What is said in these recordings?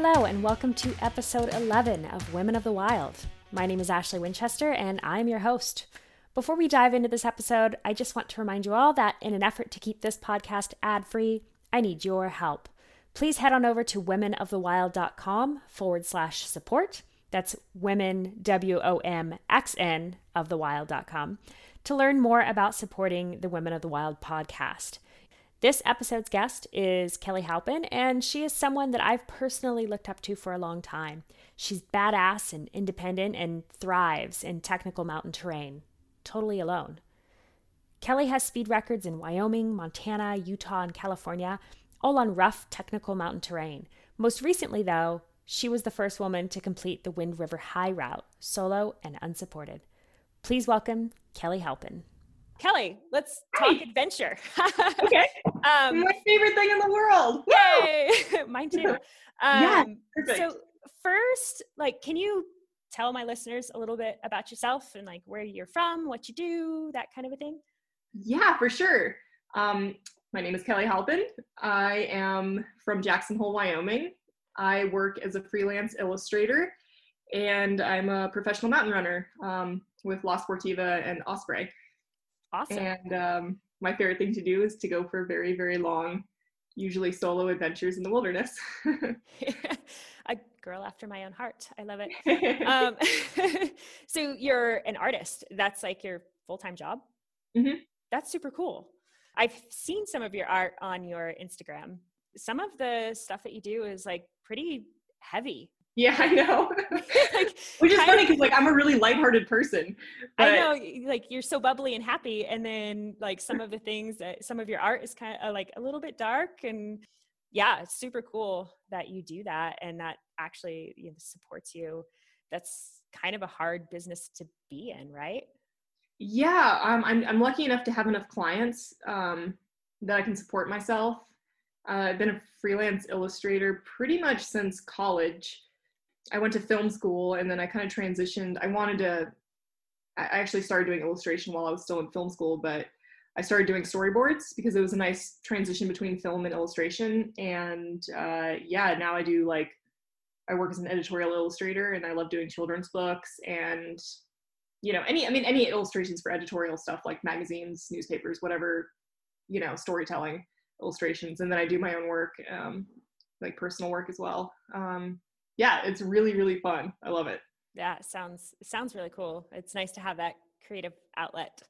Hello, and welcome to episode 11 of Women of the Wild. My name is Ashley Winchester, and I'm your host. Before we dive into this episode, I just want to remind you all that in an effort to keep this podcast ad free, I need your help. Please head on over to womenofthewild.com forward slash support. That's women, W O M X N, of the wild.com to learn more about supporting the Women of the Wild podcast. This episode's guest is Kelly Halpin, and she is someone that I've personally looked up to for a long time. She's badass and independent and thrives in technical mountain terrain, totally alone. Kelly has speed records in Wyoming, Montana, Utah, and California, all on rough technical mountain terrain. Most recently, though, she was the first woman to complete the Wind River High Route, solo and unsupported. Please welcome Kelly Halpin. Kelly, let's talk Hi. adventure. okay. Um, My favorite thing in the world. Yay! Mine too. Um, yeah. Perfect. So first, like, can you tell my listeners a little bit about yourself and like where you're from, what you do, that kind of a thing? Yeah, for sure. Um, my name is Kelly Halpin. I am from Jackson Hole, Wyoming. I work as a freelance illustrator and I'm a professional mountain runner um, with La Sportiva and Osprey. Awesome. And um, my favorite thing to do is to go for very, very long, usually solo adventures in the wilderness. a girl after my own heart. I love it. um, so you're an artist. That's like your full time job. Mm-hmm. That's super cool. I've seen some of your art on your Instagram. Some of the stuff that you do is like pretty heavy. Yeah, I know. like, Which is funny because like I'm a really lighthearted person. But... I know, like you're so bubbly and happy, and then like some of the things that some of your art is kind of uh, like a little bit dark, and yeah, it's super cool that you do that, and that actually you know, supports you. That's kind of a hard business to be in, right? Yeah, um, I'm I'm lucky enough to have enough clients um, that I can support myself. Uh, I've been a freelance illustrator pretty much since college. I went to film school and then I kind of transitioned. I wanted to, I actually started doing illustration while I was still in film school, but I started doing storyboards because it was a nice transition between film and illustration. And uh, yeah, now I do like, I work as an editorial illustrator and I love doing children's books and, you know, any, I mean, any illustrations for editorial stuff like magazines, newspapers, whatever, you know, storytelling illustrations. And then I do my own work, um, like personal work as well. Um, yeah, it's really really fun. I love it. Yeah, it sounds sounds really cool. It's nice to have that creative outlet.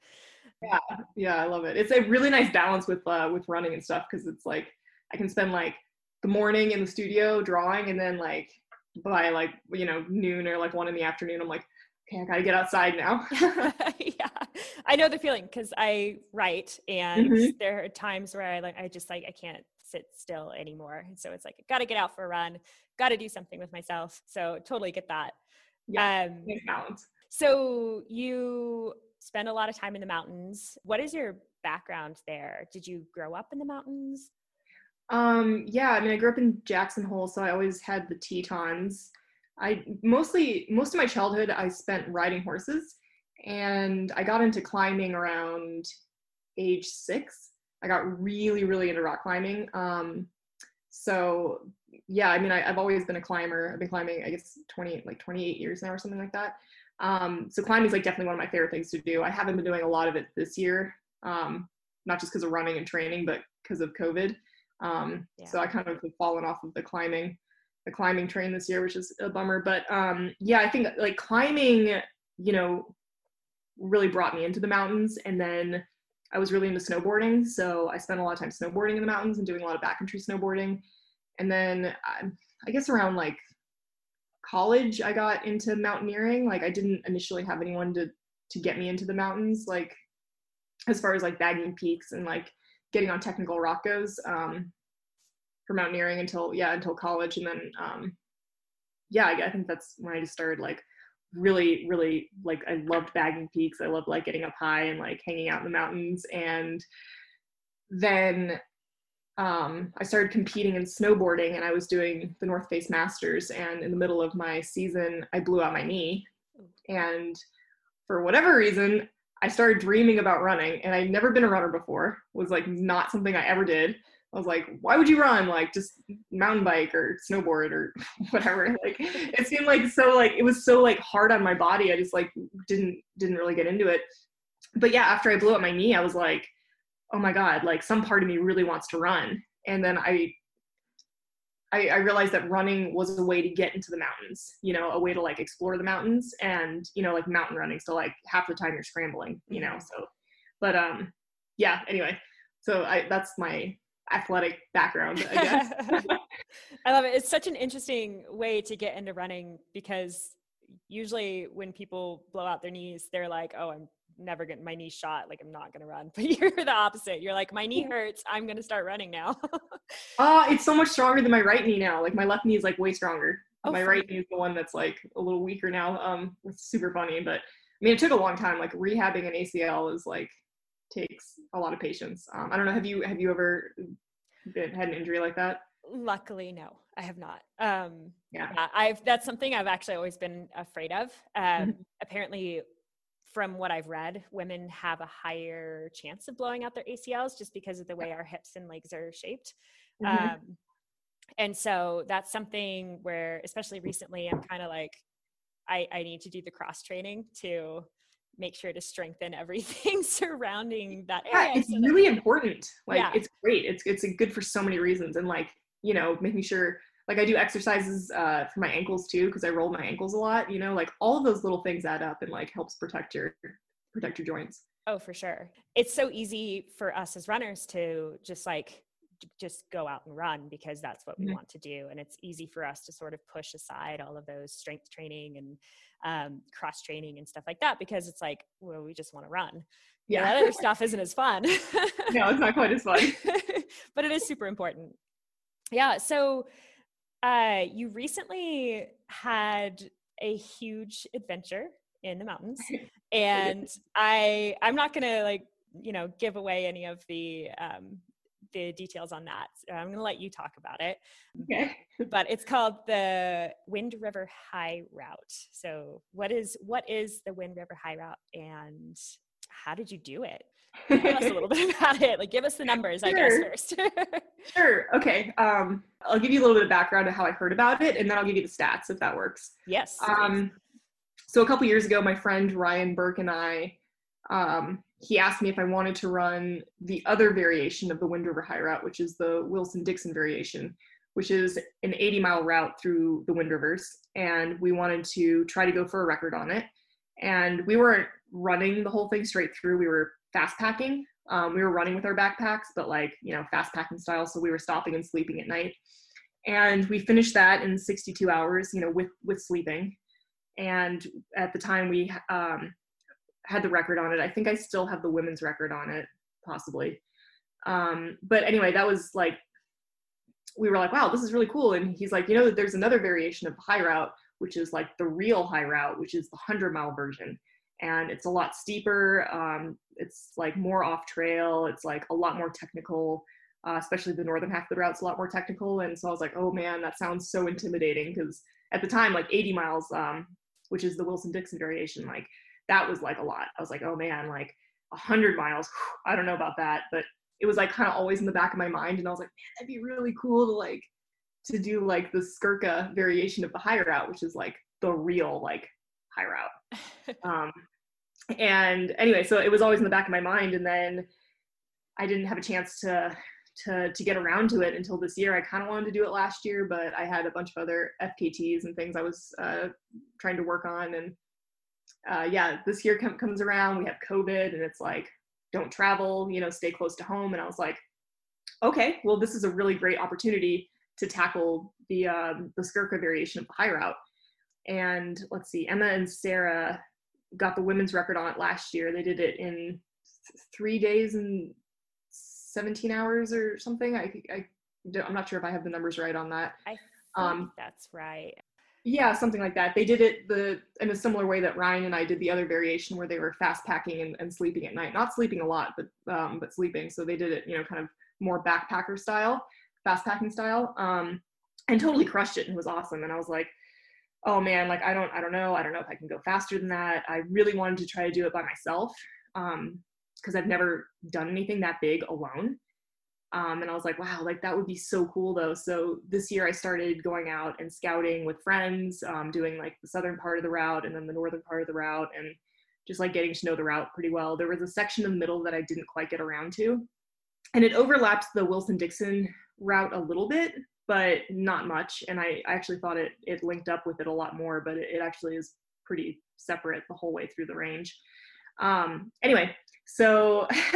Yeah, yeah, I love it. It's a really nice balance with uh, with running and stuff because it's like I can spend like the morning in the studio drawing and then like by like you know noon or like one in the afternoon I'm like okay I gotta get outside now. yeah, I know the feeling because I write and mm-hmm. there are times where I like I just like I can't sit still anymore. And so it's like, got to get out for a run, got to do something with myself. So totally get that. Yeah, um, balance. So you spend a lot of time in the mountains. What is your background there? Did you grow up in the mountains? Um, yeah, I mean, I grew up in Jackson Hole, so I always had the Tetons. I mostly, most of my childhood, I spent riding horses, and I got into climbing around age six. I got really, really into rock climbing. Um, so yeah, I mean, I, have always been a climber. I've been climbing, I guess, 20, like 28 years now or something like that. Um, so climbing is like definitely one of my favorite things to do. I haven't been doing a lot of it this year, um, not just because of running and training, but because of COVID. Um, yeah. So I kind of have fallen off of the climbing, the climbing train this year, which is a bummer. But um, yeah, I think like climbing, you know, really brought me into the mountains, and then I was really into snowboarding, so I spent a lot of time snowboarding in the mountains and doing a lot of backcountry snowboarding. And then um, I guess around like college, I got into mountaineering. Like I didn't initially have anyone to to get me into the mountains, like as far as like bagging peaks and like getting on technical rock goes um, for mountaineering until yeah until college, and then um, yeah, I, I think that's when I just started like really really like i loved bagging peaks. I loved like getting up high and like hanging out in the mountains. And then um, i started competing in snowboarding and i was doing the north face masters. And in the middle of my season i blew out my knee. And for whatever reason i started dreaming about running. And i'd never been a runner before. Was like not something i ever did i was like, why would you run? Like just mountain bike or snowboard or whatever. Like it seemed like so like it was so like hard on my body. I just like didn't didn't really get into it. But yeah, after I blew up my knee, I was like, oh my God, like some part of me really wants to run. And then I I, I, realized that running was a way to get into the mountains, you know, a way to like explore the mountains and, you know, like mountain running. So like half the time you're scrambling, you know, so, but, um, yeah, anyway, so I, that's my athletic background, I guess. I love it. It's such an interesting way to get into running because usually when people blow out their knees, they're like, oh, I'm never getting my knee shot. Like I'm not going to run. But you're the opposite. You're like, my knee hurts. I'm going to start running now. uh, it's so much stronger than my right knee now. Like my left knee is like way stronger. Oh, my right knee is the one that's like a little weaker now. Um, it's super funny, but I mean, it took a long time. Like rehabbing an ACL is like takes a lot of patience. Um, I don't know. Have you have you ever been, had an injury like that? Luckily, no, I have not. Um, yeah, I've that's something I've actually always been afraid of. Um, mm-hmm. apparently, from what I've read, women have a higher chance of blowing out their ACLs just because of the way our hips and legs are shaped. Mm-hmm. Um, and so that's something where, especially recently, I'm kind of like, I, I need to do the cross training to make sure to strengthen everything surrounding that area. Yeah, it's so really that, important. Like yeah. it's great. It's it's good for so many reasons. And like, you know, making sure like I do exercises uh, for my ankles too because I roll my ankles a lot. You know, like all of those little things add up and like helps protect your protect your joints. Oh, for sure. It's so easy for us as runners to just like just go out and run because that's what we mm-hmm. want to do and it's easy for us to sort of push aside all of those strength training and um, cross training and stuff like that because it's like well we just want to run. Yeah. that other stuff isn't as fun. No it's not quite as fun. But it is super important. Yeah so uh, you recently had a huge adventure in the mountains, and I I'm not gonna like you know give away any of the um, the details on that. So I'm gonna let you talk about it. Okay. but it's called the Wind River High Route. So what is what is the Wind River High Route, and how did you do it? Tell us a little bit about it. Like, give us the numbers, sure. I guess, first. sure. Okay. Um, I'll give you a little bit of background of how I heard about it, and then I'll give you the stats if that works. Yes. Um, so a couple years ago, my friend Ryan Burke and I, um, he asked me if I wanted to run the other variation of the Wind River High Route, which is the Wilson Dixon variation, which is an 80 mile route through the Wind Rivers, and we wanted to try to go for a record on it. And we weren't running the whole thing straight through. We were fast packing. Um, we were running with our backpacks, but like, you know, fast packing style. So we were stopping and sleeping at night. And we finished that in 62 hours, you know, with, with sleeping. And at the time we um, had the record on it. I think I still have the women's record on it, possibly. Um, but anyway, that was like, we were like, wow, this is really cool. And he's like, you know, there's another variation of high route, which is like the real high route, which is the 100 mile version and it's a lot steeper. Um, it's like more off trail. It's like a lot more technical, uh, especially the northern half of the route's a lot more technical. And so I was like, oh man, that sounds so intimidating because at the time, like 80 miles, um, which is the Wilson Dixon variation, like that was like a lot. I was like, oh man, like a 100 miles. I don't know about that, but it was like kind of always in the back of my mind. And I was like, man, that'd be really cool to like to do like the Skurka variation of the high route, which is like the real like high route. um, and anyway, so it was always in the back of my mind. And then I didn't have a chance to to to get around to it until this year. I kind of wanted to do it last year, but I had a bunch of other FKTs and things I was uh, trying to work on. And uh, yeah, this year com- comes around. We have COVID, and it's like, don't travel. You know, stay close to home. And I was like, okay, well, this is a really great opportunity to tackle the um, the Skurka variation of the high route. And let's see, Emma and Sarah got the women's record on it last year. They did it in three days and 17 hours or something. I, I I'm not sure if I have the numbers right on that. I um, that's right. Yeah, something like that. They did it the in a similar way that Ryan and I did the other variation where they were fast packing and, and sleeping at night. Not sleeping a lot, but um, but sleeping. So they did it, you know, kind of more backpacker style, fast packing style, um, and totally crushed it and it was awesome. And I was like, oh man, like I don't, I don't know, I don't know if I can go faster than that. I really wanted to try to do it by myself because um, I've never done anything that big alone. Um, and I was like, wow, like that would be so cool though. So this year I started going out and scouting with friends, um, doing like the southern part of the route and then the northern part of the route and just like getting to know the route pretty well. There was a section in the middle that I didn't quite get around to. And it overlaps the Wilson Dixon route a little bit, but not much. And I, I actually thought it it linked up with it a lot more, but it, it actually is pretty separate the whole way through the range. Um, anyway, so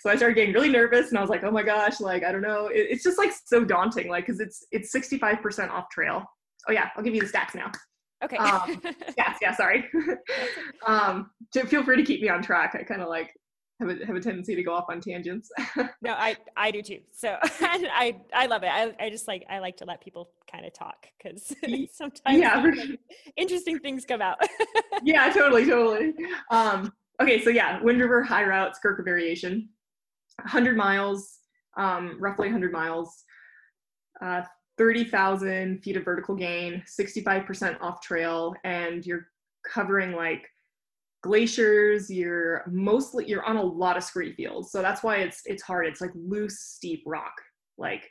so I started getting really nervous, and I was like, oh my gosh, like I don't know, it, it's just like so daunting, like because it's it's 65% off trail. Oh yeah, I'll give you the stats now. Okay. um, yeah, yeah, sorry. um, to feel free to keep me on track. I kind of like have a, have a tendency to go off on tangents. no, I, I do too. So I, I love it. I, I just like, I like to let people kind of talk because sometimes yeah. interesting things come out. yeah, totally. Totally. Um, okay. So yeah, Wind River high route, Skurka variation, 100 miles, um, roughly 100 miles, uh, 30,000 feet of vertical gain, 65% off trail, and you're covering like glaciers. You're mostly you're on a lot of scree fields. So that's why it's it's hard. It's like loose steep rock. Like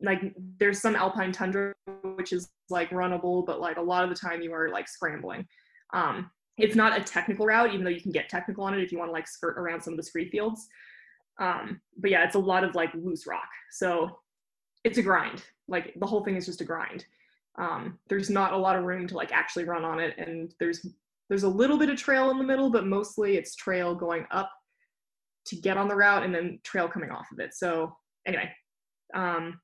like there's some alpine tundra which is like runnable but like a lot of the time you are like scrambling. Um it's not a technical route even though you can get technical on it if you want to like skirt around some of the scree fields um but yeah it's a lot of like loose rock so it's a grind like the whole thing is just a grind um there's not a lot of room to like actually run on it and there's there's a little bit of trail in the middle, but mostly it's trail going up to get on the route and then trail coming off of it. So anyway, um,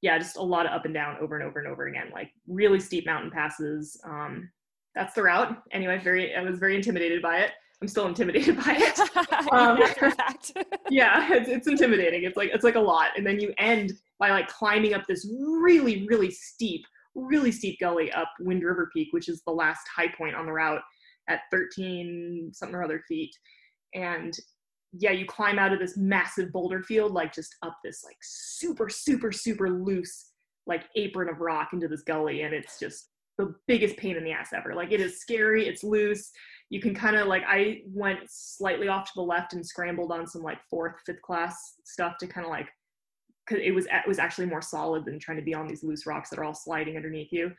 yeah, just a lot of up and down over and over and over again, like really steep mountain passes. Um, that's the route. Anyway, very, I was very intimidated by it. I'm still intimidated by it. Um, yeah, it's, it's intimidating. It's like, it's like a lot. And then you end by like climbing up this really, really steep, really steep gully up Wind River Peak, which is the last high point on the route at 13 something or other feet. And yeah, you climb out of this massive boulder field, like just up this like super, super, super loose like apron of rock into this gully. And it's just the biggest pain in the ass ever. Like it is scary, it's loose. You can kind of like I went slightly off to the left and scrambled on some like fourth, fifth class stuff to kind of like because it was it was actually more solid than trying to be on these loose rocks that are all sliding underneath you.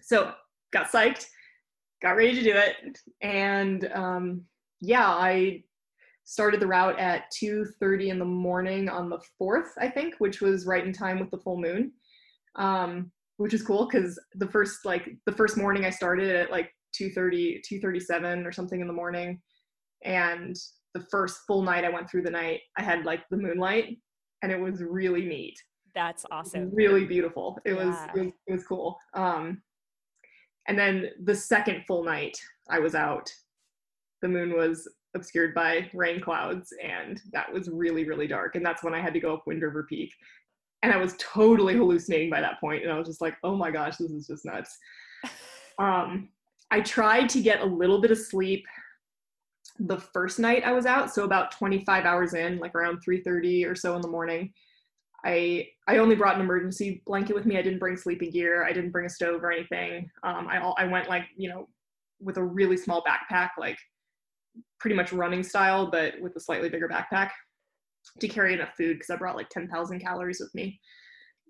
So got psyched, got ready to do it, and um, yeah, I started the route at 2:30 in the morning on the fourth, I think, which was right in time with the full moon, um, which is cool because the first like the first morning I started at like 2:30, 2:37 or something in the morning, and the first full night I went through the night, I had like the moonlight, and it was really neat. That's awesome. Really beautiful. It, yeah. was, it was it was cool. Um, and then the second full night I was out, the moon was obscured by rain clouds, and that was really, really dark. And that's when I had to go up Wind River Peak. And I was totally hallucinating by that point, and I was just like, oh my gosh, this is just nuts. um, I tried to get a little bit of sleep the first night I was out, so about 25 hours in, like around 3:30 or so in the morning. I I only brought an emergency blanket with me. I didn't bring sleeping gear. I didn't bring a stove or anything. Um, I I went like you know with a really small backpack, like pretty much running style, but with a slightly bigger backpack to carry enough food because I brought like ten thousand calories with me.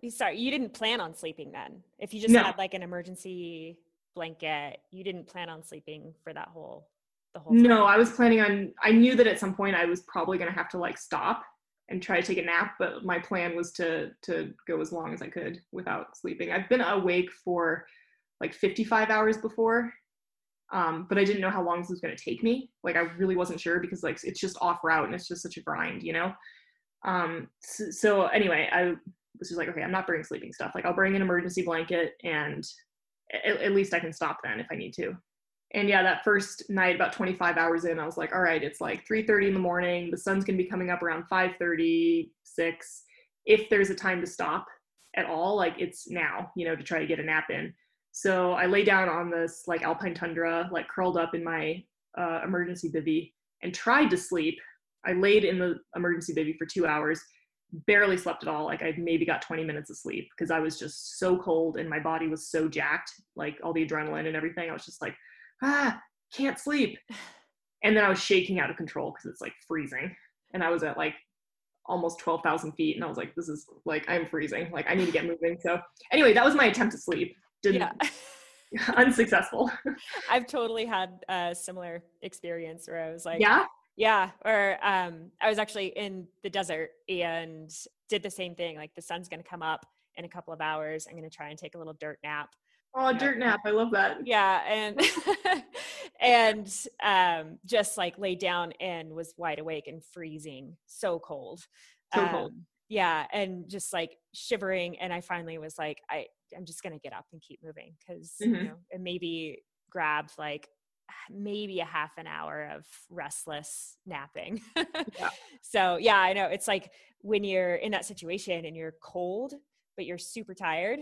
Sorry, you didn't plan on sleeping then. If you just no. had like an emergency blanket, you didn't plan on sleeping for that whole the whole. Time. No, I was planning on. I knew that at some point I was probably gonna have to like stop and try to take a nap but my plan was to to go as long as i could without sleeping i've been awake for like 55 hours before um, but i didn't know how long this was going to take me. Like i really wasn't sure because like it's just off route and it's just such a grind you know? Um, so, so anyway i was just like okay i'm not bringing sleeping stuff. Like i'll bring an emergency blanket and at, at least i can stop then if i need to. And yeah that first night about 25 hours in i was like all right it's like 3.30 in the morning. The sun's going to be coming up around 5.30 6 if there's a time to stop at all like it's now you know to try to get a nap in so i lay down on this like alpine tundra like curled up in my uh, emergency bivy and tried to sleep i laid in the emergency bivy for two hours barely slept at all like i maybe got 20 minutes of sleep because i was just so cold and my body was so jacked like all the adrenaline and everything i was just like ah, can't sleep. And then I was shaking out of control because it's like freezing. And I was at like almost 12,000 feet. And I was like, this is like, I'm freezing. Like, I need to get moving. So, anyway, that was my attempt to sleep. Didn't, yeah. unsuccessful. I've totally had a similar experience where I was like, yeah, yeah. Or um, I was actually in the desert and did the same thing. Like, the sun's going to come up in a couple of hours. I'm going to try and take a little dirt nap. Oh, dirt nap. I love that. Yeah. And, and um, just like lay down and was wide awake and freezing. So cold. So um, cold. Yeah. And just like shivering. And I finally was like, I, I'm just going to get up and keep moving because, mm-hmm. you know, and maybe grabbed like maybe a half an hour of restless napping. yeah. So, yeah, I know it's like when you're in that situation and you're cold, but you're super tired,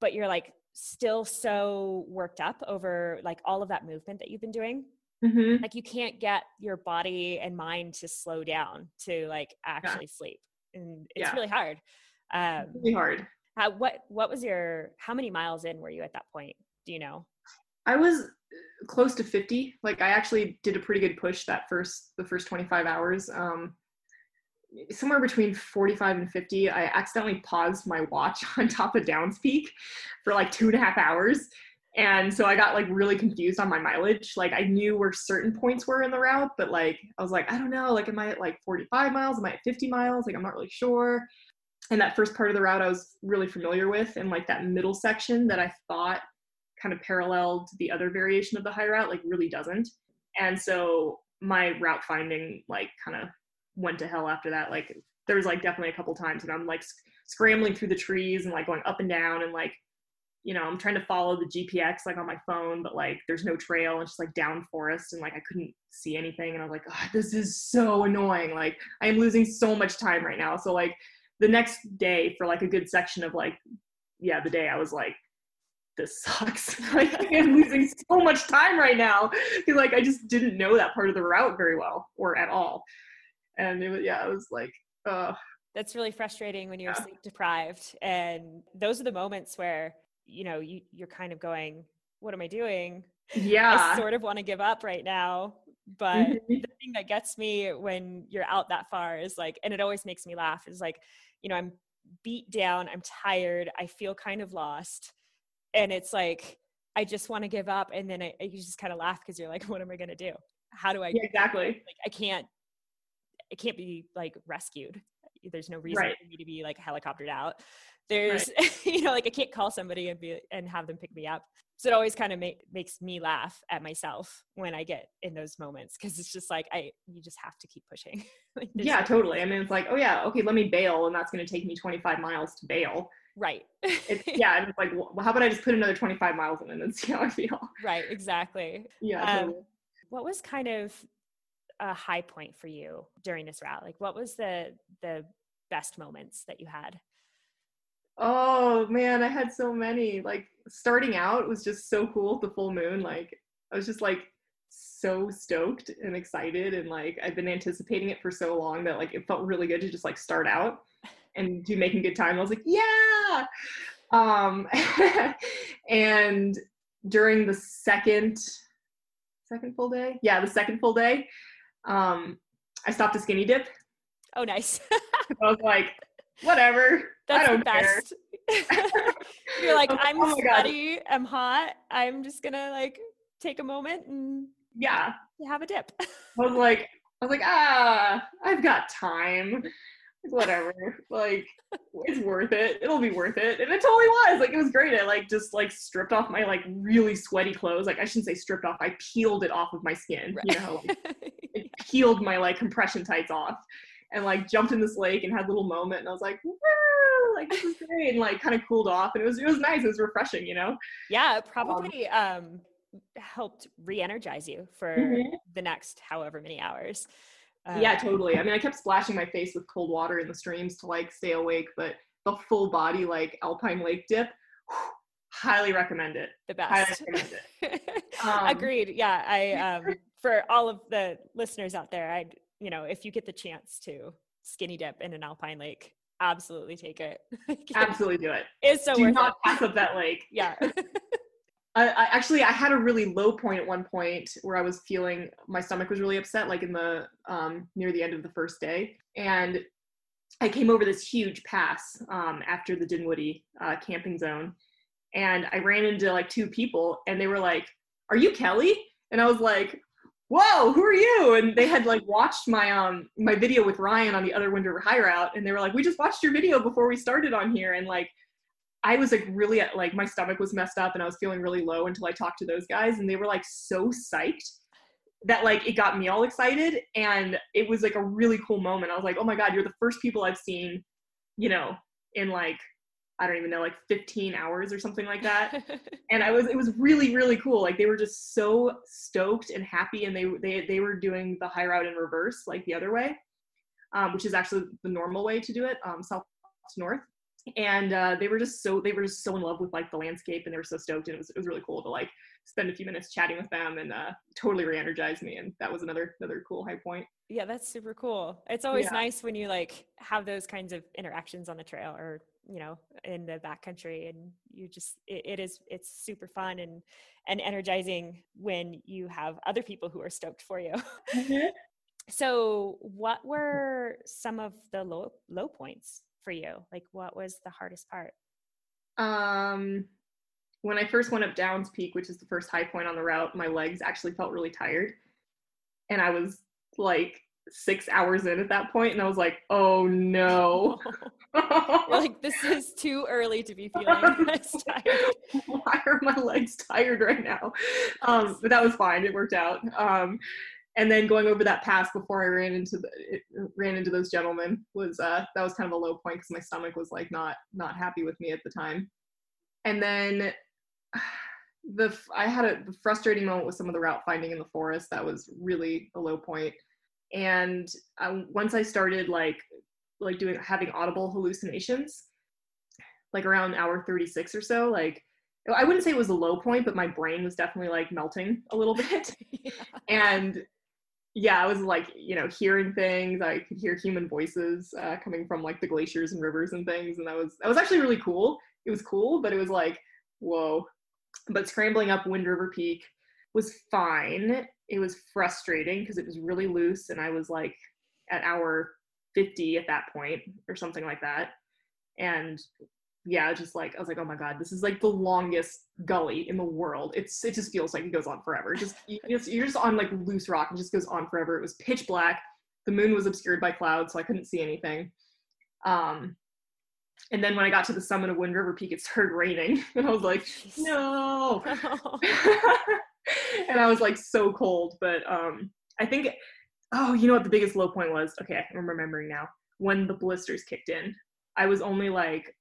but you're like still so worked up over like all of that movement that you've been doing. Mm-hmm. Like you can't get your body and mind to slow down to like actually yeah. sleep. And it's yeah. really hard. Um, really hard. How, what, what was your, how many miles in were you at that point? Do you know? I was close to 50. Like I actually did a pretty good push that first, the first 25 hours. Um, somewhere between 45 and 50 i accidentally paused my watch on top of downs peak for like two and a half hours and so i got like really confused on my mileage. Like i knew where certain points were in the route but like i was like i don't know like am i at like 45 miles? Am i at 50 miles? Like i'm not really sure. And that first part of the route i was really familiar with and like that middle section that i thought kind of paralleled the other variation of the high route like really doesn't. And so my route finding like kind of went to hell after that. Like there was like definitely a couple times and I'm like sc- scrambling through the trees and like going up and down and like you know I'm trying to follow the GPX like on my phone, but like there's no trail. It's just like down forest and like I couldn't see anything and I was like, oh, this is so annoying. Like I am losing so much time right now. So like the next day for like a good section of like yeah the day I was like this sucks. like I'm losing so much time right now. Cause Like I just didn't know that part of the route very well or at all and it was yeah it was like uh that's really frustrating when you're yeah. sleep deprived and those are the moments where you know you, you're kind of going what am i doing? Yeah. i sort of want to give up right now. But mm-hmm. the thing that gets me when you're out that far is like and it always makes me laugh is like you know i'm beat down i'm tired i feel kind of lost and it's like i just want to give up and then I, you just kind of laugh because you're like what am i going to do? How do i yeah, exactly. like i can't it can't be like rescued. There's no reason right. for me to be like helicoptered out there's right. you know like i can't call somebody and be and have them pick me up so it always kind of make, makes me laugh at myself when i get in those moments because it's just like i you just have to keep pushing like, yeah totally i mean it's like oh yeah okay let me bail and that's going to take me 25 miles to bail right it's, yeah and it's like well, how about i just put another 25 miles in and see how i feel right exactly yeah um, totally. what was kind of a high point for you during this route? Like what was the the best moments that you had? Oh man, I had so many. Like starting out was just so cool the full moon. Like I was just like so stoked and excited and like I've been anticipating it for so long that like it felt really good to just like start out and do making good time. I was like, yeah. Um and during the second second full day, yeah, the second full day, um, I stopped a skinny dip. Oh, nice. I was like, whatever. That's the best. You're like, I'm oh sweaty, I'm hot. I'm just gonna like take a moment and yeah, have a dip. I was like, I was like, ah, I've got time. Whatever. like, it's worth it. It'll be worth it. And it totally was. Like, it was great. I like just like stripped off my like really sweaty clothes. Like, I shouldn't say stripped off. I peeled it off of my skin. Right. You know, like, it peeled my like compression tights off and like jumped in this lake and had a little moment and I was like, Woo! like this is great and like kind of cooled off and it was it was nice, it was refreshing, you know? Yeah, probably um, um helped re-energize you for mm-hmm. the next however many hours. Uh, yeah, totally. I mean, I kept splashing my face with cold water in the streams to like stay awake, but the full body like alpine lake dip, whew, highly recommend it. The best. Highly recommend it. Um, Agreed. Yeah, I um, for all of the listeners out there, I you know if you get the chance to skinny dip in an alpine lake, absolutely take it. absolutely do it. It's so do worth not it. pass up that lake. Yeah. I, I, actually I had a really low point at one point where I was feeling my stomach was really upset, like in the um, near the end of the first day, and I came over this huge pass um, after the Dinwoody uh, camping zone, and I ran into like two people, and they were like, "Are you Kelly?" And I was like, "Whoa, who are you?" And they had like watched my um my video with Ryan on the other Wind River High Route, and they were like, "We just watched your video before we started on here," and like. I was like really like my stomach was messed up and I was feeling really low until I talked to those guys and they were like so psyched that like it got me all excited and it was like a really cool moment. I was like, "Oh my god, you're the first people I've seen, you know, in like I don't even know, like 15 hours or something like that." and I was it was really really cool. Like they were just so stoked and happy and they they they were doing the high route in reverse like the other way. Um, which is actually the normal way to do it, um, south to north and uh, they were just so they were just so in love with like the landscape and they were so stoked and it was, it was really cool to like spend a few minutes chatting with them and uh, totally re-energized me and that was another another cool high point yeah that's super cool it's always yeah. nice when you like have those kinds of interactions on the trail or you know in the backcountry and you just it, it is it's super fun and and energizing when you have other people who are stoked for you mm-hmm. so what were some of the low low points for you? Like, what was the hardest part? Um, when I first went up Downs Peak, which is the first high point on the route, my legs actually felt really tired. And I was like six hours in at that point, and I was like, oh no. like, this is too early to be feeling this tired. Why are my legs tired right now? Um, but that was fine. It worked out. Um, and then going over that pass before I ran into the ran into those gentlemen was uh, that was kind of a low point because my stomach was like not not happy with me at the time. And then the I had a frustrating moment with some of the route finding in the forest. That was really a low point. And um, once I started like like doing having audible hallucinations, like around hour 36 or so, like I wouldn't say it was a low point, but my brain was definitely like melting a little bit. yeah. And yeah, I was like, you know, hearing things. I could hear human voices uh, coming from like the glaciers and rivers and things, and that was that was actually really cool. It was cool, but it was like, whoa. But scrambling up Wind River Peak was fine. It was frustrating because it was really loose, and I was like at hour 50 at that point or something like that. And yeah, just like I was like, oh my god, this is like the longest gully in the world. It's it just feels like it goes on forever. just you just, you're just on like loose rock and just goes on forever. It was pitch black. The moon was obscured by clouds, so I couldn't see anything. Um, and then when I got to the summit of Wind River Peak, it started raining, and I was like, no. and I was like so cold, but um, I think, oh, you know what the biggest low point was? Okay, I'm remembering now. When the blisters kicked in, I was only like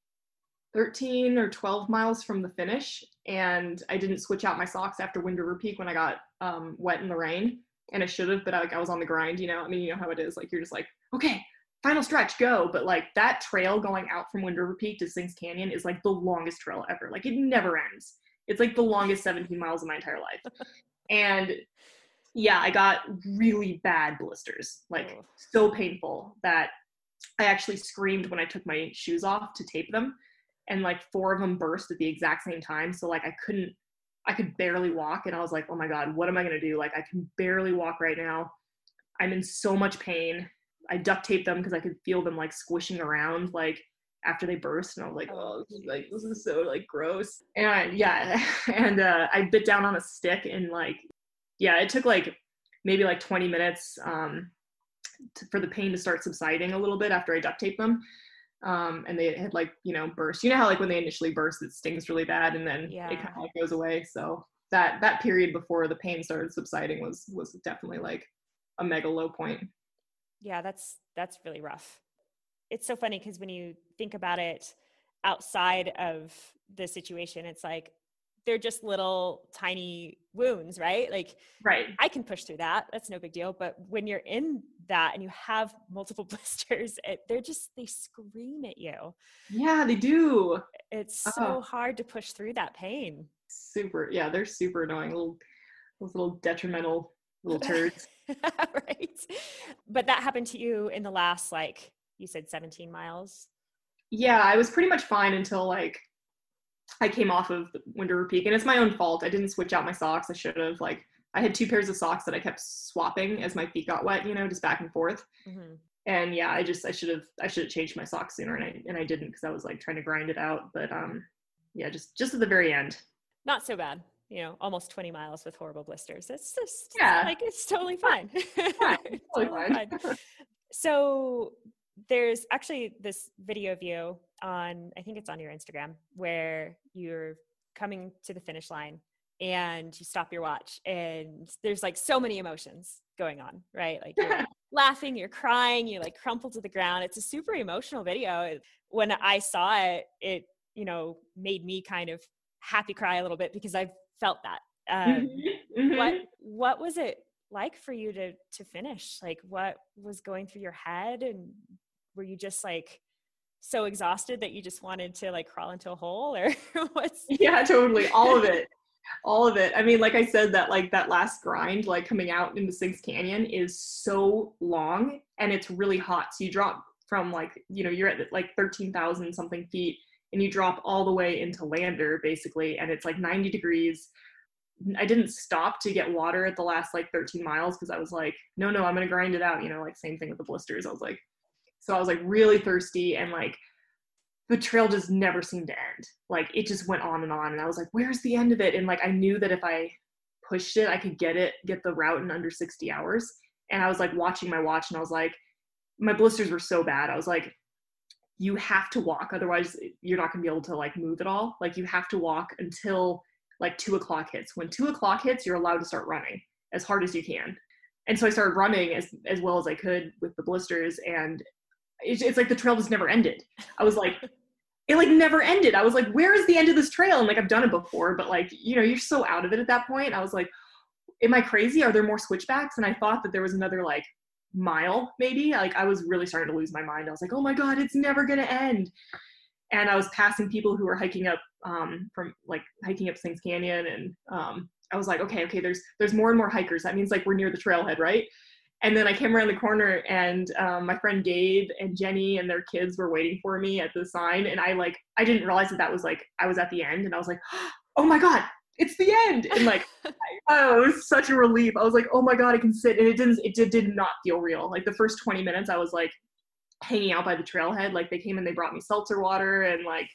13 or 12 miles from the finish and i didn't switch out my socks after wind river peak when i got um, wet in the rain. And i should have but I, like, I was on the grind you know? I mean you know how it is. Like you're just like okay final stretch go. But like that trail going out from wind river peak to sinks canyon is like the longest trail ever. Like it never ends. It's like the longest 17 miles of my entire life. And yeah i got really bad blisters like oh. so painful that i actually screamed when i took my shoes off to tape them and like four of them burst at the exact same time. So like I couldn't, I could barely walk, and I was like, oh my god, what am I gonna do? Like I can barely walk right now. I'm in so much pain. I duct taped them because I could feel them like squishing around like after they burst, and I was like, oh, this is like this is so like gross. And yeah, and uh, I bit down on a stick and like, yeah, it took like maybe like 20 minutes um, to, for the pain to start subsiding a little bit after I duct taped them um, and they had like you know burst. You know how like when they initially burst, it stings really bad, and then yeah. it kind of like goes away. So that that period before the pain started subsiding was was definitely like a mega low point. Yeah, that's that's really rough. It's so funny because when you think about it outside of the situation, it's like they're just little tiny wounds, right? Like, right. I can push through that. That's no big deal. But when you're in that and you have multiple blisters, it, they're just, they scream at you. Yeah, they do. It's so uh, hard to push through that pain. Super. Yeah, they're super annoying. Little, those little detrimental little turds. right. But that happened to you in the last, like, you said 17 miles? Yeah, I was pretty much fine until like I came off of Wind River Peak, and it's my own fault. I didn't switch out my socks. I should have. Like, I had two pairs of socks that I kept swapping as my feet got wet, you know, just back and forth. Mm-hmm. and yeah, I just I should have I should have changed my socks sooner, and I and I didn't because I was like trying to grind it out. But um, yeah, just just at the very end. Not so bad. You know, almost 20 miles with horrible blisters. It's just Yeah. like it's totally fine. Yeah, It's totally fine. so there's actually this video of you on I think it's on your Instagram where you're coming to the finish line and you stop your watch and there's like so many emotions going on, right? Like you're laughing, you're crying, you like crumple to the ground. It's a super emotional video. When I saw it, it you know made me kind of happy cry a little bit because I felt that. Um, Mhm. what what was it like for you to to finish like what was going through your head and were you just like so exhausted that you just wanted to like crawl into a hole or what's yeah totally. All of it. All of it. I mean like i said that like that last grind like coming out into sinks canyon is so long and it's really hot. So you drop from like you know you're at like 13000 something feet and you drop all the way into lander basically and it's like 90 degrees. I didn't stop to get water at the last like 13 miles because i was like no no i'm gonna grind it out you know like same thing with the blisters. I was like so i was like really thirsty and like the trail just never seemed to end. Like it just went on and on. And I was like, where's the end of it? And like I knew that if I pushed it, I could get it, get the route in under 60 hours. And I was like watching my watch and I was like, my blisters were so bad. I was like, you have to walk, otherwise you're not gonna be able to like move at all. Like you have to walk until like two o'clock hits. When two o'clock hits, you're allowed to start running as hard as you can. And so I started running as as well as I could with the blisters, and it's, it's like the trail just never ended. I was like, it like never ended. I was like, where is the end of this trail? And like I've done it before, but like you know, you're so out of it at that point. I was like, am I crazy? Are there more switchbacks? And I thought that there was another like mile maybe. Like I was really starting to lose my mind. I was like, oh my god, it's never gonna end. And I was passing people who were hiking up um, from like hiking up Sinks Canyon, and um, I was like, okay, okay, there's there's more and more hikers. That means like we're near the trailhead, right? And then I came around the corner, and um, my friend Gabe and Jenny and their kids were waiting for me at the sign, and I like I didn't realize that that was like I was at the end, and I was like, oh my god, it's the end, and like oh, it was such a relief. I was like, oh my god, I can sit, and it didn't it did, did not feel real. Like the first 20 minutes, I was like hanging out by the trailhead. Like they came and they brought me seltzer water and like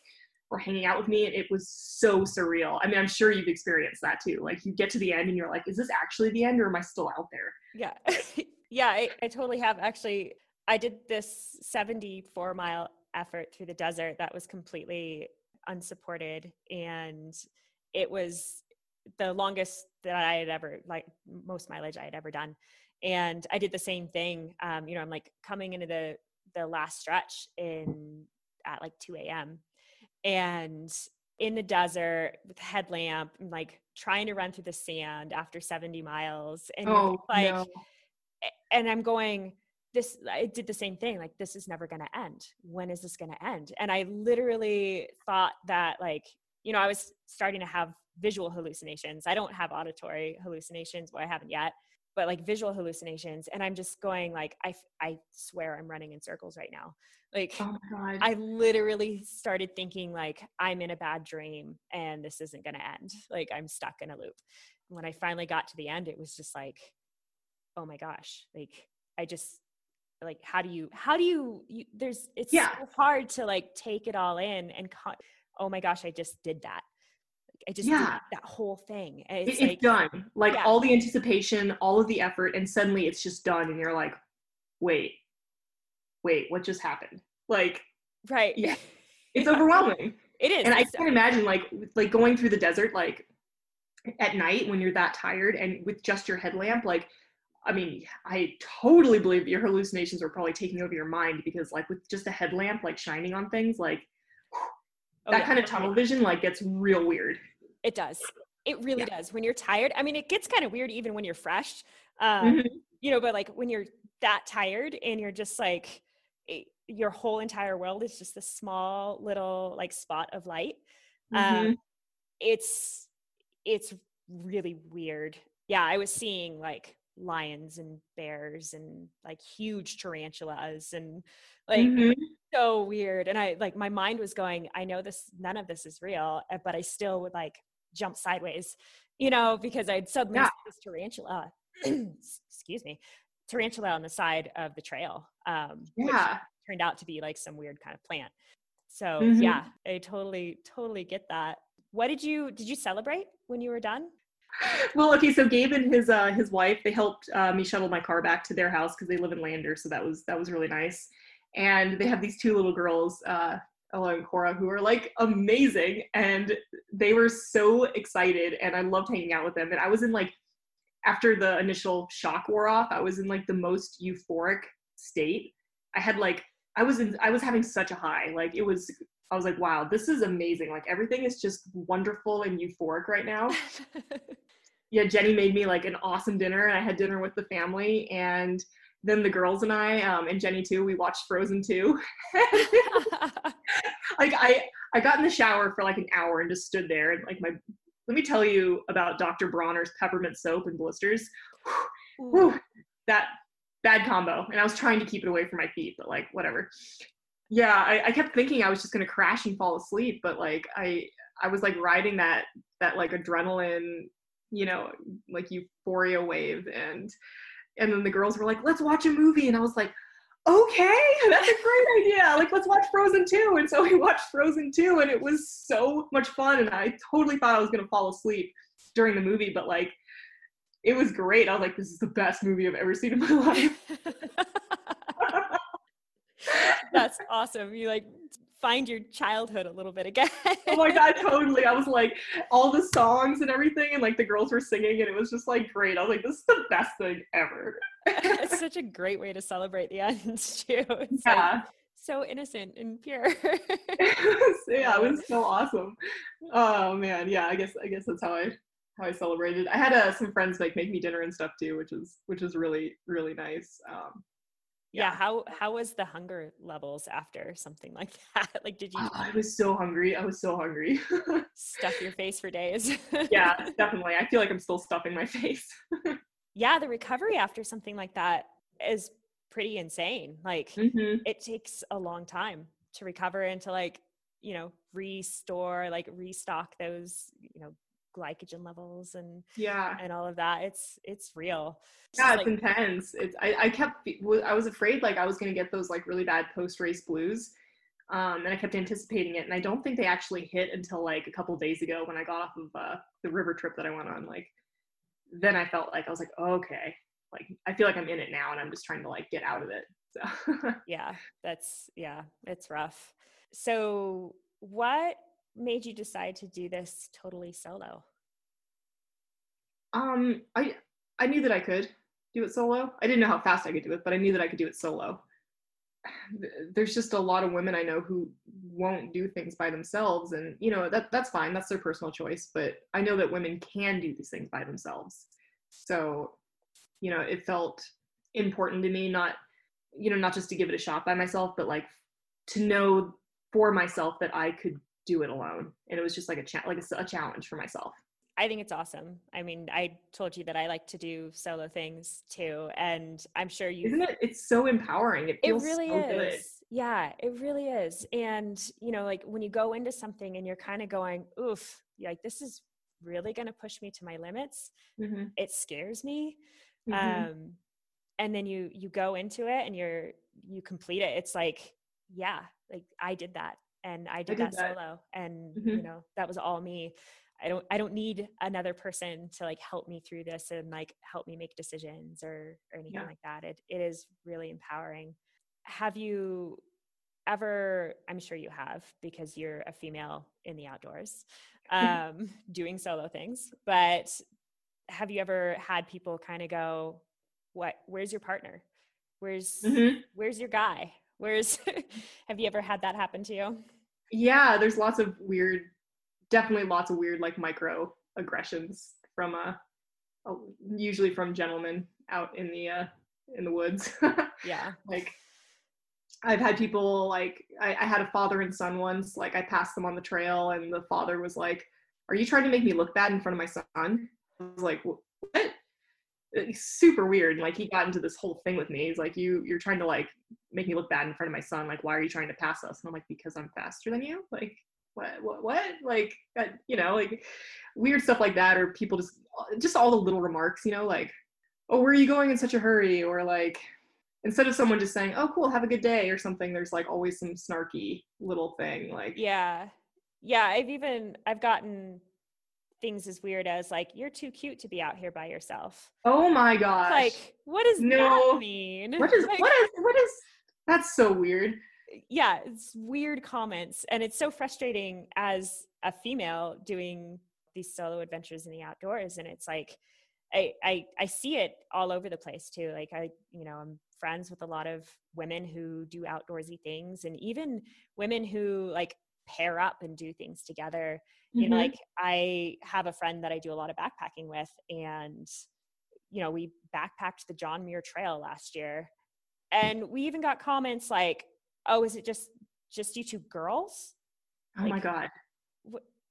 were hanging out with me, and it was so surreal. I mean, I'm sure you've experienced that too. Like you get to the end, and you're like, is this actually the end, or am I still out there? yeah yeah I, I totally have. Actually i did this 74 mile effort through the desert that was completely unsupported and it was the longest that i had ever like most mileage i had ever done. And i did the same thing. Um, you know i'm like coming into the the last stretch in at like 2 a.m and in the desert with a headlamp and like trying to run through the sand after 70 miles and Oh, like no. And I'm going, this, I did the same thing. Like, this is never going to end. When is this going to end? And I literally thought that, like, you know, I was starting to have visual hallucinations. I don't have auditory hallucinations, well, I haven't yet, but like visual hallucinations. And I'm just going, like, I, I swear I'm running in circles right now. Like, Oh. I literally started thinking like I'm in a bad dream and this isn't going to end. Like I'm stuck in a loop. When I finally got to the end, it was just like, oh my gosh, like I just like how do you how do you, you there's it's Yeah. so hard to like take it all in and co- oh my gosh, I just did that. I just did Yeah. that whole thing. It- It's it's like done. Like Yeah. all the anticipation, all of the effort, and suddenly it's just done, and you're like, wait, wait, what just happened? Like right. Yeah. it's overwhelming. It is. and I can't imagine like like going through the desert like at night when you're that tired and with just your headlamp like I mean I totally believe your hallucinations are probably taking over your mind because like with just a headlamp like shining on things like oh, that yeah. kind of tunnel vision like gets real weird. It does. It really Yeah. does. When you're tired, I mean, it gets kind of weird even when you're fresh, um, Mhm. you know, but like when you're that tired and you're just like, it, your whole entire world is just this small little like spot of light. Mhm. Um, it's, it's really weird. Yeah. I was seeing like lions and bears and like huge tarantulas and like Mhm. so weird. And I like my mind was going, I know this, none of this is real, uh, but I still would like jump sideways, you know, because I'd suddenly Yeah. see this tarantula, excuse me, tarantula on the side of the trail. Um, yeah. turned out to be like some weird kind of plant. So Mhm. yeah, I totally, totally get that. What did you did you celebrate when you were done? well, okay, so Gabe and his uh, his wife they helped uh, me shuttle my car back to their house because they live in Lander, so that was that was really nice. And they have these two little girls, uh, Ella and Cora, who are like amazing, and they were so excited, and I loved hanging out with them. And I was in like after the initial shock wore off, I was in like the most euphoric state. I had like I was in I was having such a high, like it was. I was like, wow, this is amazing. Like everything is just wonderful and euphoric right now yeah, Jenny made me like an awesome dinner, and I had dinner with the family, and then the girls and I, um, and Jenny too, we watched Frozen 2. like I, I got in the shower for like an hour and just stood there, and like my, let me tell you about Dr. Bronner's peppermint soap and blisters. Whew, that bad combo, and I was trying to keep it away from my feet, but like whatever. Yeah, I, I kept thinking I was just gonna crash and fall asleep, but like I, I was like riding that that like adrenaline you know like euphoria wave and and then the girls were like let's watch a movie and i was like okay that's a great idea like let's watch frozen 2 and so we watched frozen 2 and it was so much fun and i totally thought i was going to fall asleep during the movie but like it was great. I was like this is the best movie i've ever seen in my life That's awesome. You like find your childhood a little bit again. oh my god, totally. I was like all the songs and everything, and like the girls were singing, and it was just like great. I was like, this is the best thing ever. it's such a great way to celebrate the ends too. It's yeah. like so innocent and pure. yeah, it was so awesome. Oh man, yeah. I guess I guess that's how I how I celebrated. I had uh, some friends like make me dinner and stuff too, which is which is really really nice. Um, yeah. How how was the hunger levels after something like that? Like, did you oh, I was so hungry. I was so hungry. stuff your face for days? yeah, definitely. I feel like I'm still stuffing my face. yeah, the recovery after something like that is pretty insane. Like, Mhm. it takes a long time to recover and to like you know restore like restock those you know glycogen levels and Yeah. and all of that it's it's real It's Yeah, it's like, intense. It's I, I kept i was afraid like I was gonna get those like really bad post race blues, um, and I kept anticipating it. And I don't think they actually hit until like a couple days ago when I got off of uh, the river trip that I went on. Like then I felt like I was like okay, like I feel like I'm in it now, and I'm just trying to like get out of it. So yeah that's yeah it's rough so what made you decide to do this totally solo um, I I knew that I could do it solo. I didn't know how fast I could do it, but I knew that I could do it solo. There's just a lot of women I know who won't do things by themselves, and you know that that's fine. That's their personal choice. But I know that women can do these things by themselves. So, you know, it felt important to me not, you know, not just to give it a shot by myself, but like to know for myself that I could do it alone. And it was just like a like a, a challenge for myself. I think it's awesome. I mean, I told you that I like to do solo things too, and I'm sure you. Isn't it? It's so empowering. It It feels really so is. good. Yeah, it really is. And you know, like when you go into something and you're kind of going, "Oof, like this is really going to push me to my limits." Mhm. It scares me. Mhm. Um, and then you you go into it and you're you complete it. It's like, yeah, like I did that, and I did, did that, that. solo, and you Mhm. know that was all me. I don't I don't need another person to like help me through this and like help me make decisions or or anything Yeah. like that. It it is really empowering. Have you ever I'm sure you have because you're a female in the outdoors um doing solo things, but have you ever had people kind of go what where's your partner? Where's Mhm. where's your guy? Where's have you ever had that happen to you? Yeah, there's lots of weird, definitely lots of weird like micro aggressions from uh, uh, usually from gentlemen out in the uh in the woods. Yeah. like I've had people like I, I had a father and son once. Like I passed them on the trail, and the father was like, "Are you trying to make me look bad in front of my son?" I was like, "What?" It's super weird. Like he got into this whole thing with me. He's like, "You you're trying to like make me look bad in front of my son. Like, why are you trying to pass us?" And I'm like, "Because I'm faster than you." Like, what what what? Like, uh, you know, like weird stuff like that, or people just just all the little remarks. You know, like oh, where are you going in such a hurry? Or like, instead of someone just saying, oh, cool, have a good day or something, there's like always some snarky little thing. Like, yeah. Yeah. I've even, I've gotten things as weird as like, you're too cute to be out here by yourself. oh my gosh. Like, what does No. that mean? what is, Like, what is, what is, that's so weird. Eh, yeah, it's weird comments. And it's so frustrating as a female doing these solo adventures in the outdoors. And it's like, I, I, I see it all over the place too. Like I, you know, I'm friends with a lot of women who do outdoorsy things and even women who like pair up and do things together. You know, Mhm. like I have a friend that I do a lot of backpacking with and, you know, we backpacked the John Muir Trail last year. And we even got comments like, oh, is it just, just you two girls? oh my God.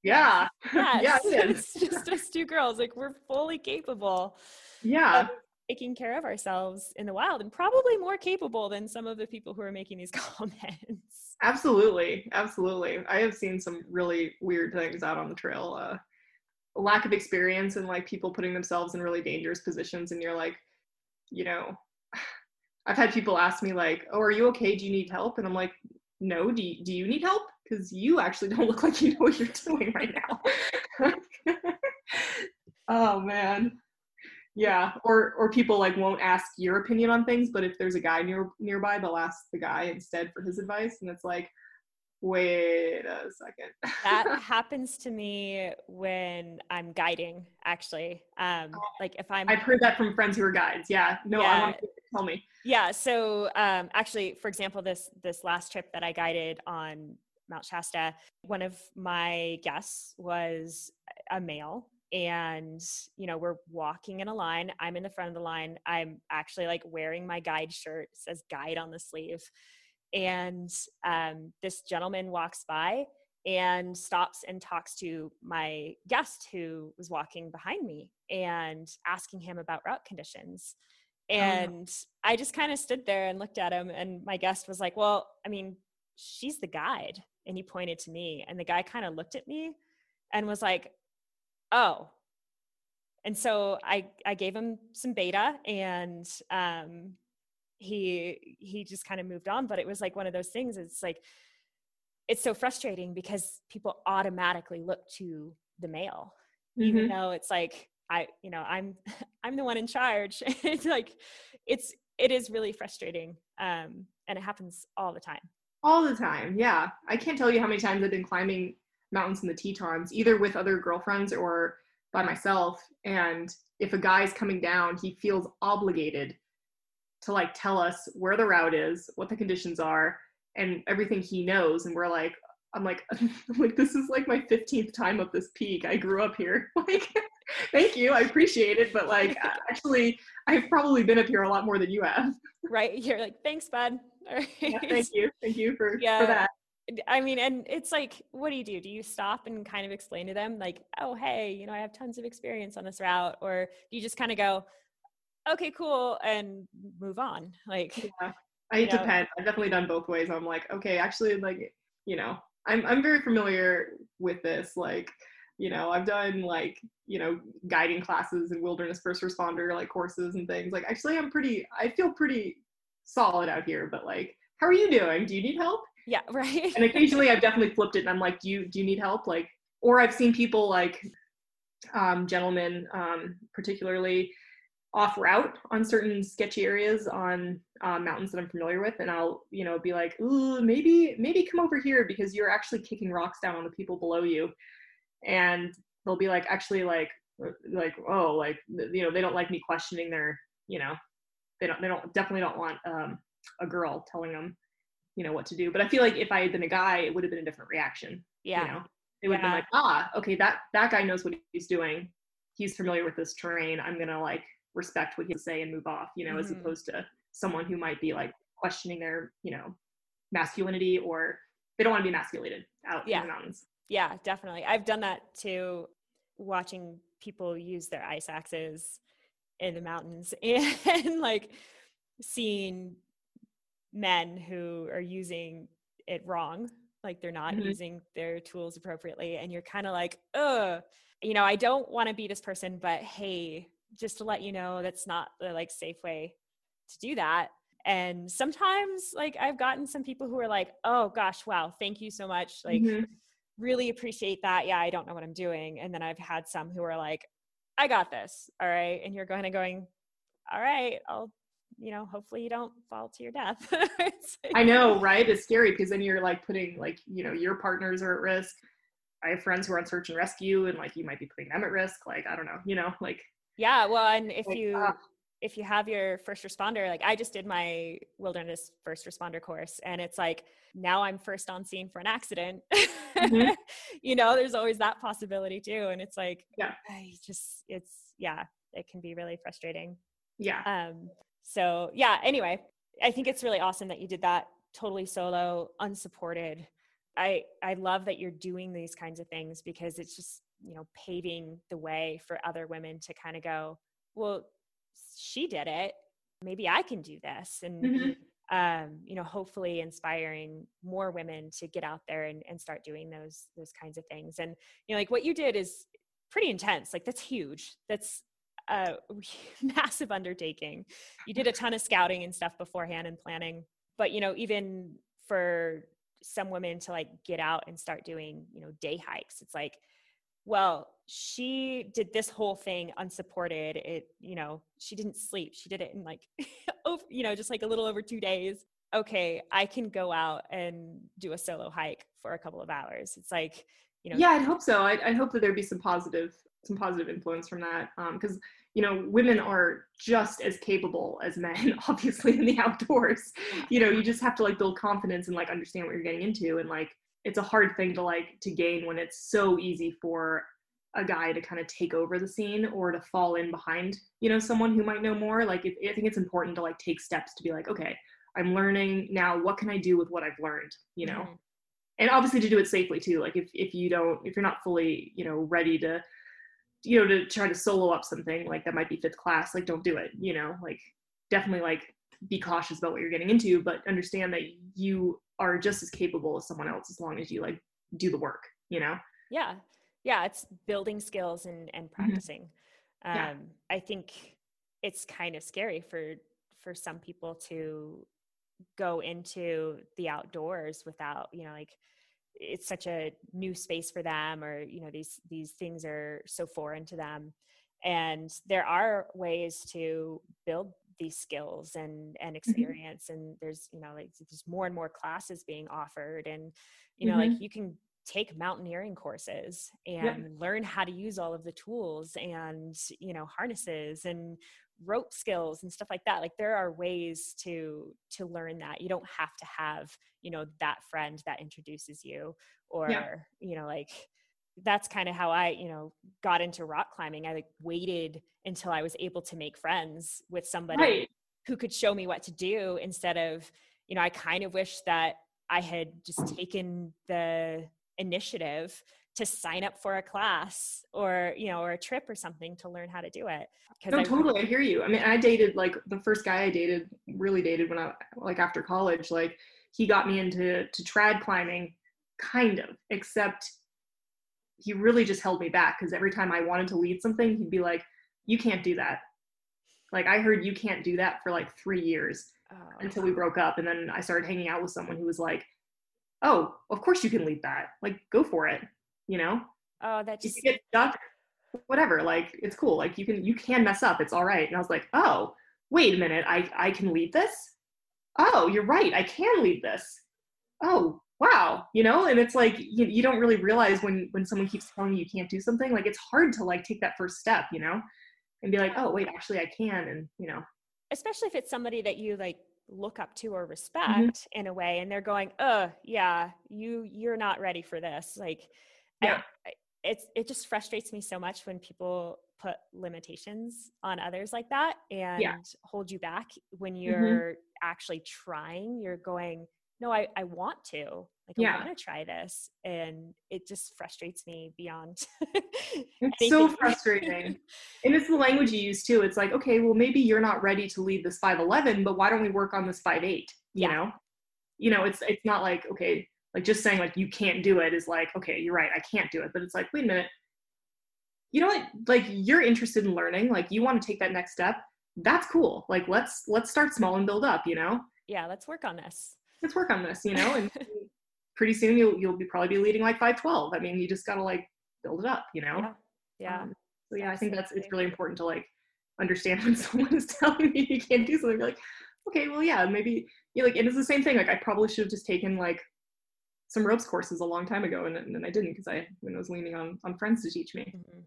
Yeah. Yes, yeah, it is. it's just us two girls. Like we're fully capable Yeah. of taking care of ourselves in the wild and probably more capable than some of the people who are making these comments. Absolutely, absolutely. I have seen some really weird things out on the trail. Uh, lack of experience and like people putting themselves in really dangerous positions, and you're like, you know, I've had people ask me like, "Oh, are you okay? Do you need help?" And I'm like, "No. Do you, do you need help? Because you actually don't look like you know what you're doing right now." oh man. Yeah, or or people like won't ask your opinion on things, but if there's a guy near nearby, they'll ask the guy instead for his advice, and it's like, wait a second. That happens to me when I'm guiding, actually. Um, like if I'm I've heard that from friends who are guides. Yeah, no, I Yeah. want to tell me. Yeah. So um, actually, for example, this this last trip that I guided on Mount Shasta, one of my guests was a male, and you know we're walking in a line. I'm in the front of the line. I'm actually like wearing my guide shirt. It says guide on the sleeve, and um, this gentleman walks by and stops and talks to my guest who was walking behind me and asking him about route conditions. And I just kind of stood there and looked at him, and my guest was like, Well, I mean, she's the guide. And he pointed to me, and the guy kind of looked at me and was like, Oh. And so I, I gave him some beta and um, he he just kind of moved on. But it was like one of those things, it's like it's so frustrating because people automatically look to the male even Mhm. though it's like i you know i'm i'm the one in charge it's like it's it is really frustrating um and it happens all the time All the time. Yeah, I can't tell you how many times I've been climbing mountains in the Tetons, either with other girlfriends or by myself. And if a guy's coming down, he feels obligated to like tell us where the route is, what the conditions are, and everything he knows. And we're like, I'm like, I'm like this is like my 15th time up this peak. I grew up here. Like, thank you, I appreciate it, but like, actually, I've probably been up here a lot more than you have. right you're like thanks bud All right. Yeah, thank you, thank you for Yeah. for that. I mean, and it's like, what do you do? Do you stop and kind of explain to them, like, oh, hey, you know, I have tons of experience on this route? Or do you just kind of go, okay, cool, and move on? Like, Yeah, I, it know? depends. I've definitely done both ways. I'm like, okay, actually, like, you know, I'm I'm very familiar with this. Like, you know, I've done like, you know, guiding classes and wilderness first responder like courses and things. Like, actually, I'm pretty. I feel pretty solid out here. But like, how are you doing? Do you need help? Yeah, right. And occasionally, I've definitely flipped it, and I'm like, do you do you need help? Like, or I've seen people like, um, gentlemen, um, particularly off route on certain sketchy areas on uh, mountains that I'm familiar with, and I'll you know be like, ooh, maybe maybe come over here because you're actually kicking rocks down on the people below you, and they'll be like, actually like like oh like you know they don't like me questioning their you know they don't they don't definitely don't want um, a girl telling them you know what to do. But I feel like if I had been a guy, it would have been a different reaction. yeah. You know, they would have been like, ah, okay, that that guy knows what he's doing. He's familiar with this terrain. I'm gonna like respect what he has to say and move off. You know, as Mhm. opposed to someone who might be like questioning their you know masculinity or they don't want to be emasculated out Yeah. in the mountains. Yeah, definitely. I've done that too, watching people use their ice axes in the mountains and like seeing men who are using it wrong. Like they're not Mhm. using their tools appropriately. And you're kind of like, ugh, you know, I don't want to be this person, but hey, just to let you know that's not the like safe way to do that and sometimes like i've gotten some people who are like oh gosh wow thank you so much like mm-hmm. really appreciate that yeah i don't know what i'm doing and then i've had some who are like i got this all right and you're kind of going all right i'll you know hopefully you don't fall to your death i know right it's scary because then you're like putting like you know your partners are at risk i have friends who are on search and rescue and like you might be putting them at risk like i don't know you know like yeah well and if like, you uh, if you have your first responder, like I just did my wilderness first responder course, and it's like now I'm first on scene for an accident. Mm-hmm. you know, there's always that possibility too. And it's like, yeah, I just, it's, yeah, it can be really frustrating. Yeah. Um, so yeah, anyway, I think it's really awesome that you did that totally solo, unsupported. I, I love that you're doing these kinds of things because it's just, you know, paving the way for other women to kind of go, well, she did it. Maybe i can do this. And mm-hmm. um, you know hopefully inspiring more women to get out there and, and start doing those those kinds of things. And you know like what you did is pretty intense. Like that's huge. That's a massive undertaking. You did a ton of scouting and stuff beforehand and planning but you know even for some women to like get out and start doing you know day hikes it's like well she did this whole thing unsupported. It you know she didn't sleep. She did it in like over you know just like a little over two days. Okay i can go out and do a solo hike for a couple of hours. It's like you know yeah i'd hope so. I, I hope that there'd be some positive some positive influence from that because um, you know women are just as capable as men obviously in the outdoors. You know you just have to like build confidence and like understand what you're getting into and like it's a hard thing to like to gain when it's so easy for a guy to kind of take over the scene or to fall in behind you know someone who might know more. Like it, i think it's important to like take steps to be like okay i'm learning now. What can i do with what i've learned? You know? Mm-hmm. And obviously to do it safely too like if, if you don't if you're not fully you know ready to you know to try to solo up something like that might be fifth class like don't do it you know like definitely like be cautious about what you're getting into but understand that you are just as capable as someone else as long as you like do the work you know yeah yeah it's building skills and and mm-hmm. practicing mm-hmm. yeah. um i think it's kind of scary for for some people to go into the outdoors without you know like it's such a new space for them or you know these these things are so foreign to them and there are ways to build these skills and and mm-hmm. experience mm-hmm. and there's you know like there's more and more classes being offered and you know mm-hmm. like you can take mountaineering courses and yep. learn how to use all of the tools and you know harnesses and rope skills and stuff like that like there are ways to to learn that you don't have to have you know that friend that introduces you or yeah. you know like that's kind of how I, you know, got into rock climbing. I like waited until I was able to make friends with somebody right. who could show me what to do instead of, you know, I kind of wish that I had just taken the initiative to sign up for a class or you know or a trip or something to learn how to do it no I, totally i hear you i mean i dated like the first guy i dated really dated when i like after college like he got me into to trad climbing kind of except he really just held me back because every time I wanted to lead something, he'd be like, "You can't do that." Like I heard you can't do that for like three years oh. until we broke up, and then I started hanging out with someone who was like, "Oh, of course you can lead that. Like go for it." You know? Oh, that just if you get stuck. Whatever, like it's cool. Like you can you can mess up. It's all right. And I was like, "Oh, wait a minute. I I can lead this." Oh, you're right. I can lead this. Oh, wow you know and it's like you, you don't really realize when when someone keeps telling you you can't do something like it's hard to like take that first step you know and be like oh wait actually i can and you know especially if it's somebody that you like look up to or mm-hmm. respect mm-hmm. in a way and they're going uh yeah you you're not ready for this like yeah. I, it's it just frustrates me so much when people put limitations on others like that and yeah. hold you back when mm-hmm. you're mm-hmm. actually trying you're going no, I, I want to. Like, yeah. I want to try this. And it just frustrates me beyond. it's so frustrating. and it's the language you use too. It's like, okay, well, maybe you're not ready to lead this 5'11, but why don't we work on this 5'8? You yeah. know? You know, it's it's not like, okay, like just saying like you can't do it is like, okay, you're right, I can't do it. But it's like, wait a minute, you know what, like you're interested in learning, like you want to take that next step. That's cool. Like let's let's start small and build up. You know. Yeah, let's work on this. Let's work on this. You know, and pretty soon you'll you'll be probably be leading like 512. I mean, you just gotta like build it up. You know. Yeah. Yeah. Um, so yeah, I think that's it's really important to like understand when someone is telling you you can't do something. You're like, okay, well, yeah, maybe you know, like it is the same thing. Like I probably should have just taken like some ropes courses a long time ago, and, and I didn't because I I was leaning on on friends to teach me. Mm-hmm.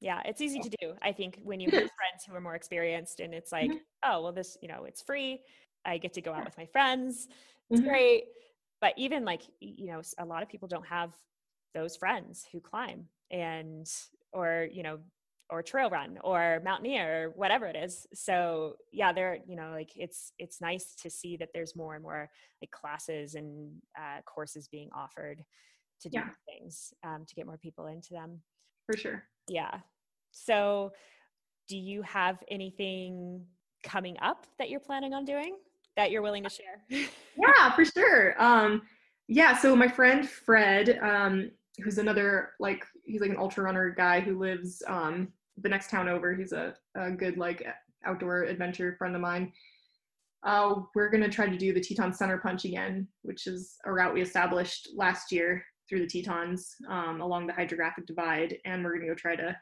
Yeah, it's easy to do. I think when you have friends who are more experienced, and it's like, mm-hmm. oh, well, this you know, it's free. I get to go out with my friends. It's mm-hmm. great. But even like you know, a lot of people don't have those friends who climb and or you know or trail run or mountaineer or whatever it is. So yeah there you know like it's it's nice to see that there's more and more like classes and uh, courses being offered to do yeah. things um, to get more people into them. For sure. Yeah. So do you have anything coming up that you're planning on doing that you're willing to share? Yeah for sure. Um yeah so my friend fred um who's another like he's like an ultra runner guy who lives um the next town over. He's a, a good like outdoor adventure friend of mine. Uh, we're gonna try to do the Teton Center Punch again, which is a route we established last year through the Tetons um, along the hydrographic divide, and we're gonna go try to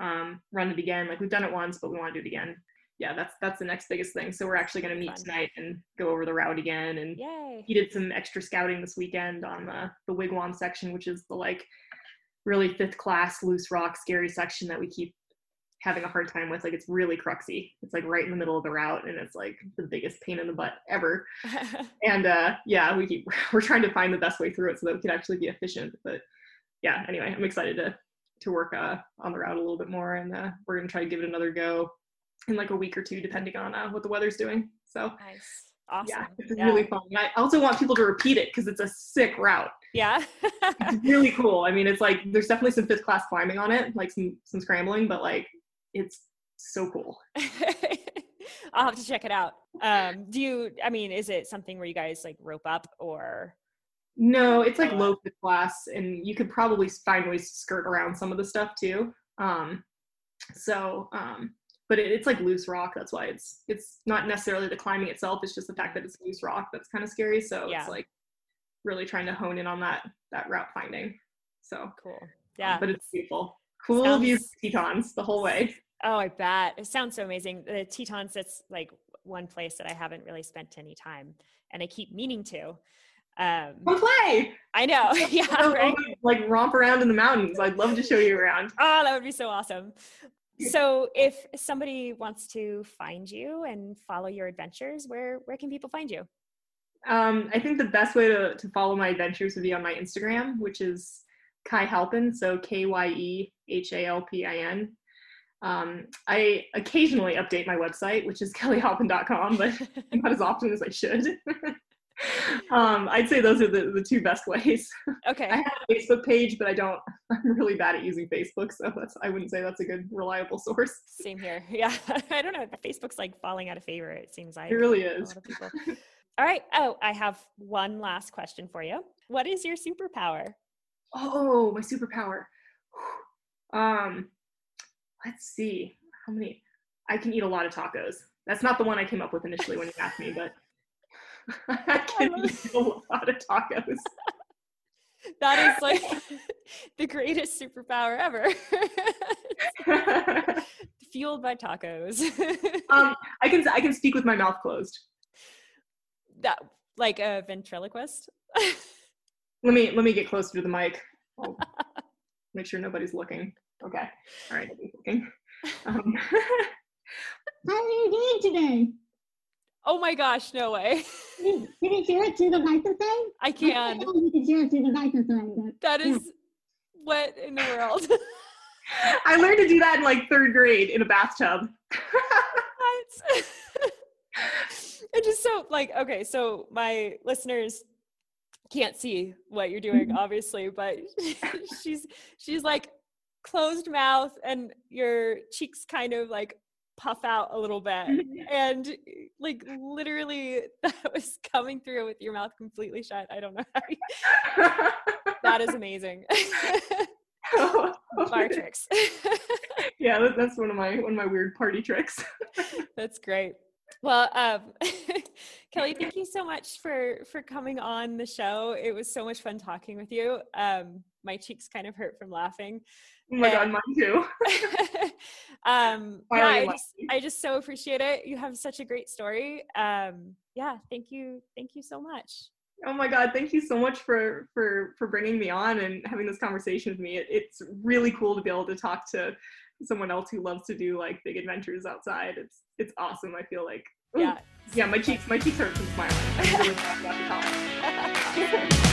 um, run it again. Like we've done it once, but we want to do it again. Yeah, that's that's the next biggest thing. So we're actually gonna meet Fun. tonight and go over the route again. And Yay. he did some extra scouting this weekend on the the wigwam section, which is the like really fifth class loose rock scary section that we keep having a hard time with like it's really cruxy it's like right in the middle of the route and it's like the biggest pain in the butt ever and uh yeah we keep we're trying to find the best way through it so that we can actually be efficient but yeah anyway i'm excited to to work uh on the route a little bit more and uh we're gonna try to give it another go in like a week or two depending on uh, what the weather's doing so nice Awesome. Yeah, it's yeah. really fun. I also want people to repeat it because it's a sick route. Yeah. it's really cool. I mean, it's like there's definitely some fifth class climbing on it, like some some scrambling, but like it's so cool. I'll have to check it out. Um, do you, I mean, is it something where you guys like rope up or? No, it's like low class and you could probably find ways to skirt around some of the stuff too. Um, so, um, but it, it's like loose rock. That's why it's, it's not necessarily the climbing itself. It's just the fact that it's loose rock. That's kind of scary. So yeah. it's like really trying to hone in on that, that route finding. So cool. Yeah. Um, but it's beautiful. Cool Sounds- views Tetons the whole way. Oh, I bet. It sounds so amazing. The Tetons, that's like one place that I haven't really spent any time and I keep meaning to. Um, Come play. I know. yeah. Right? Like romp around in the mountains. I'd love to show you around. Oh, that would be so awesome. So if somebody wants to find you and follow your adventures, where, where can people find you? Um, I think the best way to, to follow my adventures would be on my Instagram, which is Kye Halpin. So K Y E H A L P I N. Um, I occasionally update my website, which is kellyhalpin.com, but not as often as I should. um, I'd say those are the, the two best ways. Okay. I have a Facebook page, but I don't, I'm really bad at using Facebook. So that's, I wouldn't say that's a good reliable source. Same here. Yeah. I don't know. Facebook's like falling out of favor. It seems like it really is. All right. Oh, I have one last question for you. What is your superpower? Oh, my superpower. Um, let's see. How many? I can eat a lot of tacos. That's not the one i came up with initially when you asked me but i can eat a lot of tacos. That is like the greatest superpower ever. Fueled by tacos. Um i can i can speak with my mouth closed. That like a ventriloquist? Let me let me get closer to the mic. I'll make sure nobody's looking Okay. All right. looking. Um, How are you doing today? Oh my gosh, no way. Can you share it to the microphone? I can. You can share it to the microphone. That is yeah. what in the world? I learned to do that in like third grade in a bathtub. it's just so like okay, so my listeners can't see what you're doing, mm-hmm. obviously, but she's she's like closed mouth and your cheeks kind of like puff out a little bit mm-hmm. and like literally that was coming through with your mouth completely shut i don't know how you... that is amazing bar tricks. yeah, that's one of my one of my weird party tricks. that's great. Well, um, Kelly, thank you so much for for coming on the show. It was so much fun talking with you. Um, my cheeks kind of hurt from laughing. Oh my and, god, mine too. um, yeah, I just, I just so appreciate it. You have such a great story. Um, yeah, thank you, thank you so much. Oh my god, thank you so much for for for bringing me on and having this conversation with me. It, it's really cool to be able to talk to someone else who loves to do like big adventures outside. It's it's awesome. I feel like yeah, yeah. My cheeks my cheeks hurt from smiling.